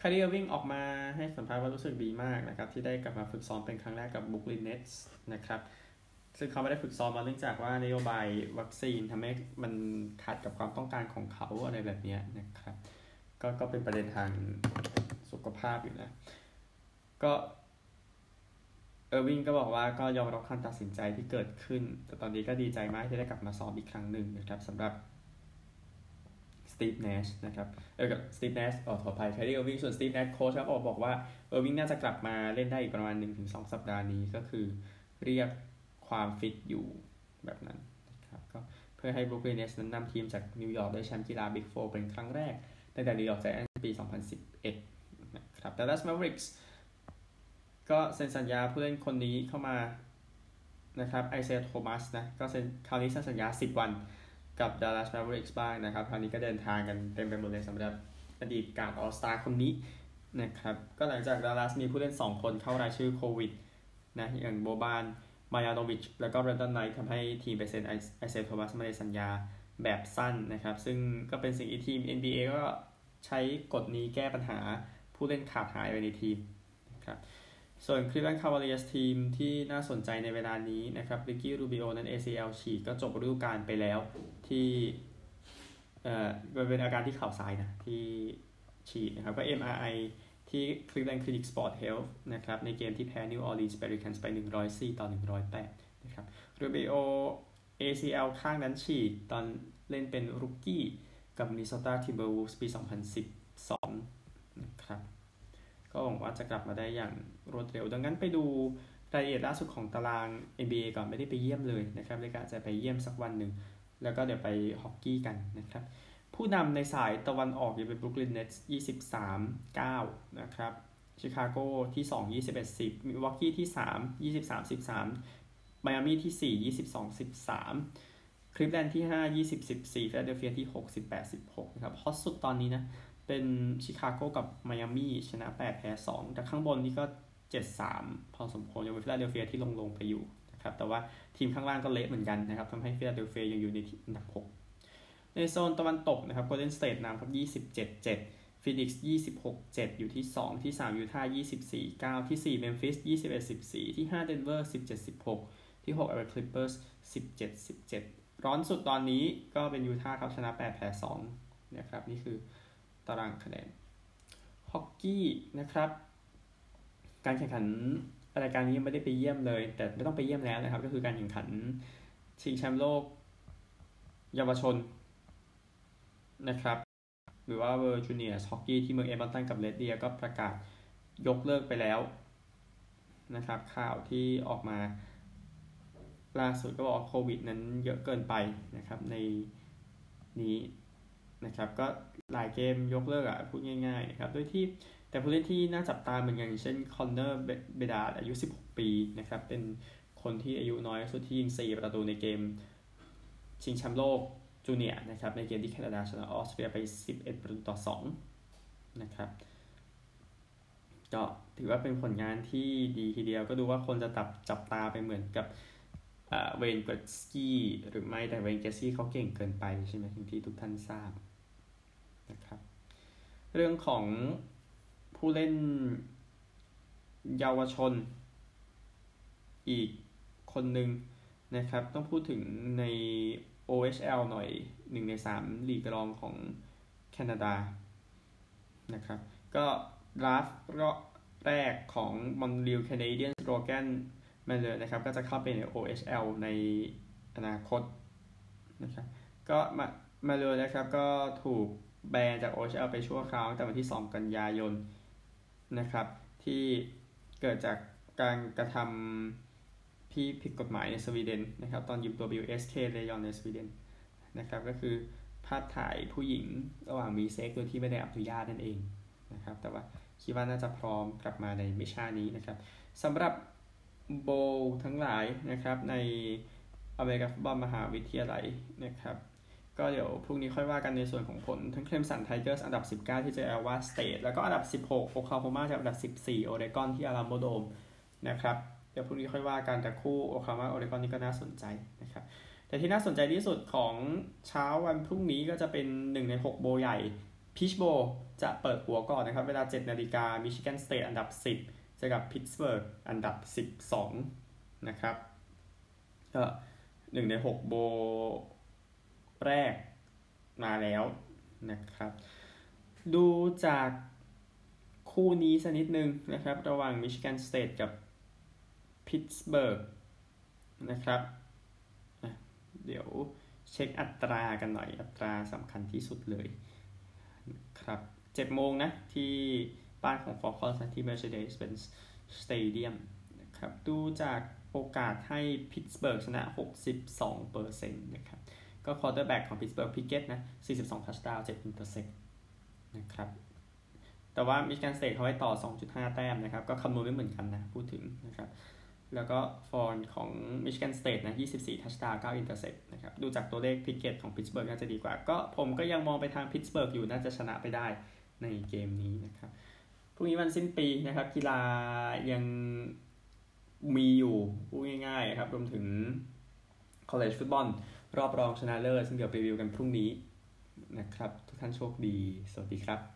ไครีเออร์วิงออกมาให้สัมภาษณ์ว่ารู้สึกดีมากนะครับที่ได้กลับมาฝึกซ้อมเป็นครั้งแรกกับบรูคลินเนตส์นะครับซึ่งเขาไม่ได้ฝึกซ้อมมาเนื่องจากว่านโยบายวัคซีนทำให้มันขัดกับความต้องการของเขาอะไรแบบนี้นะครับก็ก็เป็นประเด็นทางสุขภาพอยู่นะก็ เออร์วิงก็บอกว่าก็ยอมรับการตัดสินใจที่เกิดขึ้น แต่ตอนนี้ก็ดีใจมากที่ได้กลับมาซ้อมอีกครั้งหนึ่งนะครับสำหรับสตีฟแนชนะครับ เออกับสตีฟแนชออขออภัยไครีเออร์วิงส่วนสตีฟแนชโค้ชครับออกบอกว่าเออร์วิงน่าจะกลับมาเล่นได้อีกประมาณ 1-2 สัปดาห์นี้ก็คือเรียกความฟิตอยู่แบบนั้นนะครับก็เพื่อให้ Brooklyn Nets นั้นนำทีมจากนิวยอร์กได้แชมป์กีฬา Big Four เป็นครั้งแรกตั้งแต่ New York Giants ปี 2011 นะครับแต่ Dallas Mavericks ก็เซ็นสัญญาผู้เล่นคนนี้เข้ามานะครับ Isaiah Thomas นะก็เซ็นคราวนี้เซ็นสัญญา 10 วันกับ Dallas Mavericks บ้างนะครับ คราวนี้ก็เดินทางกันเต็มไปหมดเลยสำหรับอดีตการออสตาคนนี้นะครับ ก็หลังจากดัลลัสมีผู้เล่น 2 คนเข้ารายชื่อโควิดนะอย่าง Boban Marjanovic แล้วก็ Brandon Knight ทำให้ทีมไปเซ็น Isaiah Thomas มาในสัญญาแบบสั้นนะครับ ซึ่งก็เป็นสิ่งที่ทีม NBA ก็ใช้กฎนี้แก้ปัญหาผู้เล่นขาดหายไปในทีมนะครับ ส่วน Cleveland Cavaliers ทีมที่น่าสนใจในเวลานี้นะครับ Ricky Rubio นั้น ACL ฉีกก็จบฤดูกาลไปแล้วที่เอ่อเป็นอาการที่เข่าซ้ายนะ ที่ฉีกนะครับ ก็ MRI ที่ Cleveland Clinic Sport Health นะครับ ในเกมที่แพ้ New Orleans Pelicans ไป 104 ต่อ 108 นะครับรูบิโอ ACL ข้างนั้นฉีกตอนเล่นเป็นรุกกี้กับ Minnesota Timberwolves ปี 2012 นะครับ ก็หวังว่าจะกลับมาได้อย่างรวดเร็ว ดังนั้นไปดูรายละเอียดล่าสุดของตาราง NBA ก่อนไม่ได้ไปเยี่ยมเลยนะครับเลยกะจะไปเยี่ยมสักวันหนึ่ง แล้วก็เดี๋ยวไปฮอกกี้กันนะครับ ผู้นำในสายตะวันออกยังเป็น Brooklyn Nets 23 9 นะครับชิคาโกที่ 2 21 10มิวอกกี้ที่ 3 23 13ไมอามี่ที่ 4 22 13คลิฟแลนด์ที่ 5 20 14ฟิลาเดลเฟียที่ 6 18 16นะครับฮอตสุดตอนนี้นะ เป็นชิคาโกกับไมอามี่ชนะ 8 แพ้ 2 แต่ข้างบนนี่ก็ 7-3 พอสมควรยังเป็นฟิลาเดลเฟียที่ลงลงไปอยู่นะครับแต่ว่าทีมข้างล่างก็เละเหมือนกันนะครับทำให้ฟิลาเดลเฟียยังอยู่ในอันดับ 6 ในโซนตะวันตกนะครับ Golden State นำครับ 27-7ฟินิกส์26-7อยู่ที่2ที่3ยูทาห์24 9ที่4เมมฟิส21-14ที่5เดนเวอร์17-16ที่6แอลเอ Clippers 17-17ร้อนสุดตอนนี้ก็เป็นยูทาห์ครับชนะ8แพ้2นะครับ นี่คือ ตารางคะแนนฮอกกี้นะครับ การแข่งขันรายการนี้ไม่ได้ไปเยี่ยมเลย แต่ไม่ต้องไปเยี่ยมแล้วนะครับ ก็คือการแข่งขันชิงแชมป์โลก เยาวชนนะครับ หรือว่า World Junior Hockey ที่เมืองเอดมันตันกับเรดเดียร์ก็ประกาศยกเลิกไปแล้วนะครับ ข่าวที่ออกมาล่าสุดก็บอกโควิดนั้นเยอะเกินไปนะครับในนี้ นะครับก็หลายเกมยกเลิกอะพูดง่ายๆนะครับด้วยที่แต่ผู้เล่นที่น่าจับตาเหมือนกันเช่น Connor Bedard อายุ 16 ปีนะครับเป็นคนที่อายุน้อยสุดที่ยิง 4 ประตูในเกมชิงแชมป์โลกจูเนียร์นะครับในเกมที่แคนาดาชนะออสเตรียไป 11 ประตูต่อ 2 นะครับก็ถือว่าเป็นผลงานที่ดีทีเดียวก็ดูว่าคนจะจับจับตาไปเหมือนกับ Wayne Gretzkyหรือไม่แต่เวนเกรสกี้เขาเก่งเกินไปใช่ไหมที่ทุกท่านทราบ นะครับ เรื่องของผู้เล่นเยาวชนอีกคนหนึ่งนะครับ ต้องพูดถึงใน OHL หน่อยหนึ่งในสามลีกรองของแคนาดานะครับ ก็ราฟก็แรกของมอนริลแคนาเดียนโรแกนแมนเลยนะครับ ก็จะเข้าไปใน OHL ในอนาคตนะครับ ก็มามาเลยนะครับก็ถูก แบนจาก OHL ไปชั่วคราวตั้งแต่วันที่ 2 กันยายนนะครับ ที่เกิดจากการกระทำที่ผิดกฎหมายในสวีเดนนะครับ ตอนยิมตัว WSK เลยอนในสวีเดนนะครับ ก็คือภาพถ่ายผู้หญิงระหว่างมีเซ็กโดยที่ไม่ได้อนุญาตนั่นเองนะครับ แต่ว่าคิดว่าน่าจะพร้อมกลับมาในมิชชั่นนี้นะครับสำหรับ Bowl ทั้งหลายนะครับในอเมริกันฟุตบอลมหาวิทยาลัยนะครับ ก็เดี๋ยวพรุ่งนี้ค่อยว่ากันในส่วนของผล ทั้ง Clemson Tigers อันดับ 19 ที่เจอ Iowa State แล้วก็อันดับ 16โอคลาโฮมาจากอันดับ 14 โอเรกอนที่ Alamodome นะครับ เดี๋ยวพรุ่งนี้ค่อยว่ากันแต่คู่โอคลาโฮมาโอเรกอนนี่ก็น่าสนใจนะครับ แต่ที่น่าสนใจที่สุดของเช้าวันพรุ่งนี้ก็จะเป็น 1 ใน 6 Bowl ใหญ่Peach Bowl จะเปิดหัวก่อนนะครับ เวลา 7 นาฬิกา Michigan State อันดับ 10 เจอกับพิตสเบิร์กอันดับ 12 นะครับก็หนึ่งใน 6 Bowl แรกมาแล้วนะครับ ดูจากคู่นี้สักนิดนึงนะครับ ระหว่าง Michigan State กับพิตสเบิร์กนะครับ เดี๋ยวเช็คอัตราต่อกันหน่อยอัตราสำคัญที่สุดเลยครับเจ็ดโมงนะ ที่บ้านของ Falcons ที่ Mercedes-Benz Stadium นะครับ ดูจากโอกาสให้พิตสเบิร์กชนะ 62%นะครับ ก็ quarterback ของพิตสเบิร์ก Pickett นะ 42 touchdown 7 intercept นะครับ แต่ว่า Michigan State เขาให้ต่อ 2.5 แต้มนะครับ ก็คำนวณไม่เหมือนกันนะ พูดถึงนะครับ แล้วก็ Thorne ของ Michigan State นะ 24 touchdown 9 intercept นะครับ ดูจากตัวเลข Pickett ของพิตสเบิร์กน่าจะดีกว่า ก็ผมก็ยังมองไปทางพิตสเบิร์กอยู่น่าจะชนะไปได้ในเกมนี้นะครับ พรุ่งนี้วันสิ้นปีนะครับ กีฬายังมีอยู่พูดง่ายๆครับ รวมถึง college football รอบรองชนะเลิศซึ่งเดี๋ยวไปรีวิวกันพรุ่งนี้นะครับ ทุกท่านโชคดี สวัสดีครับ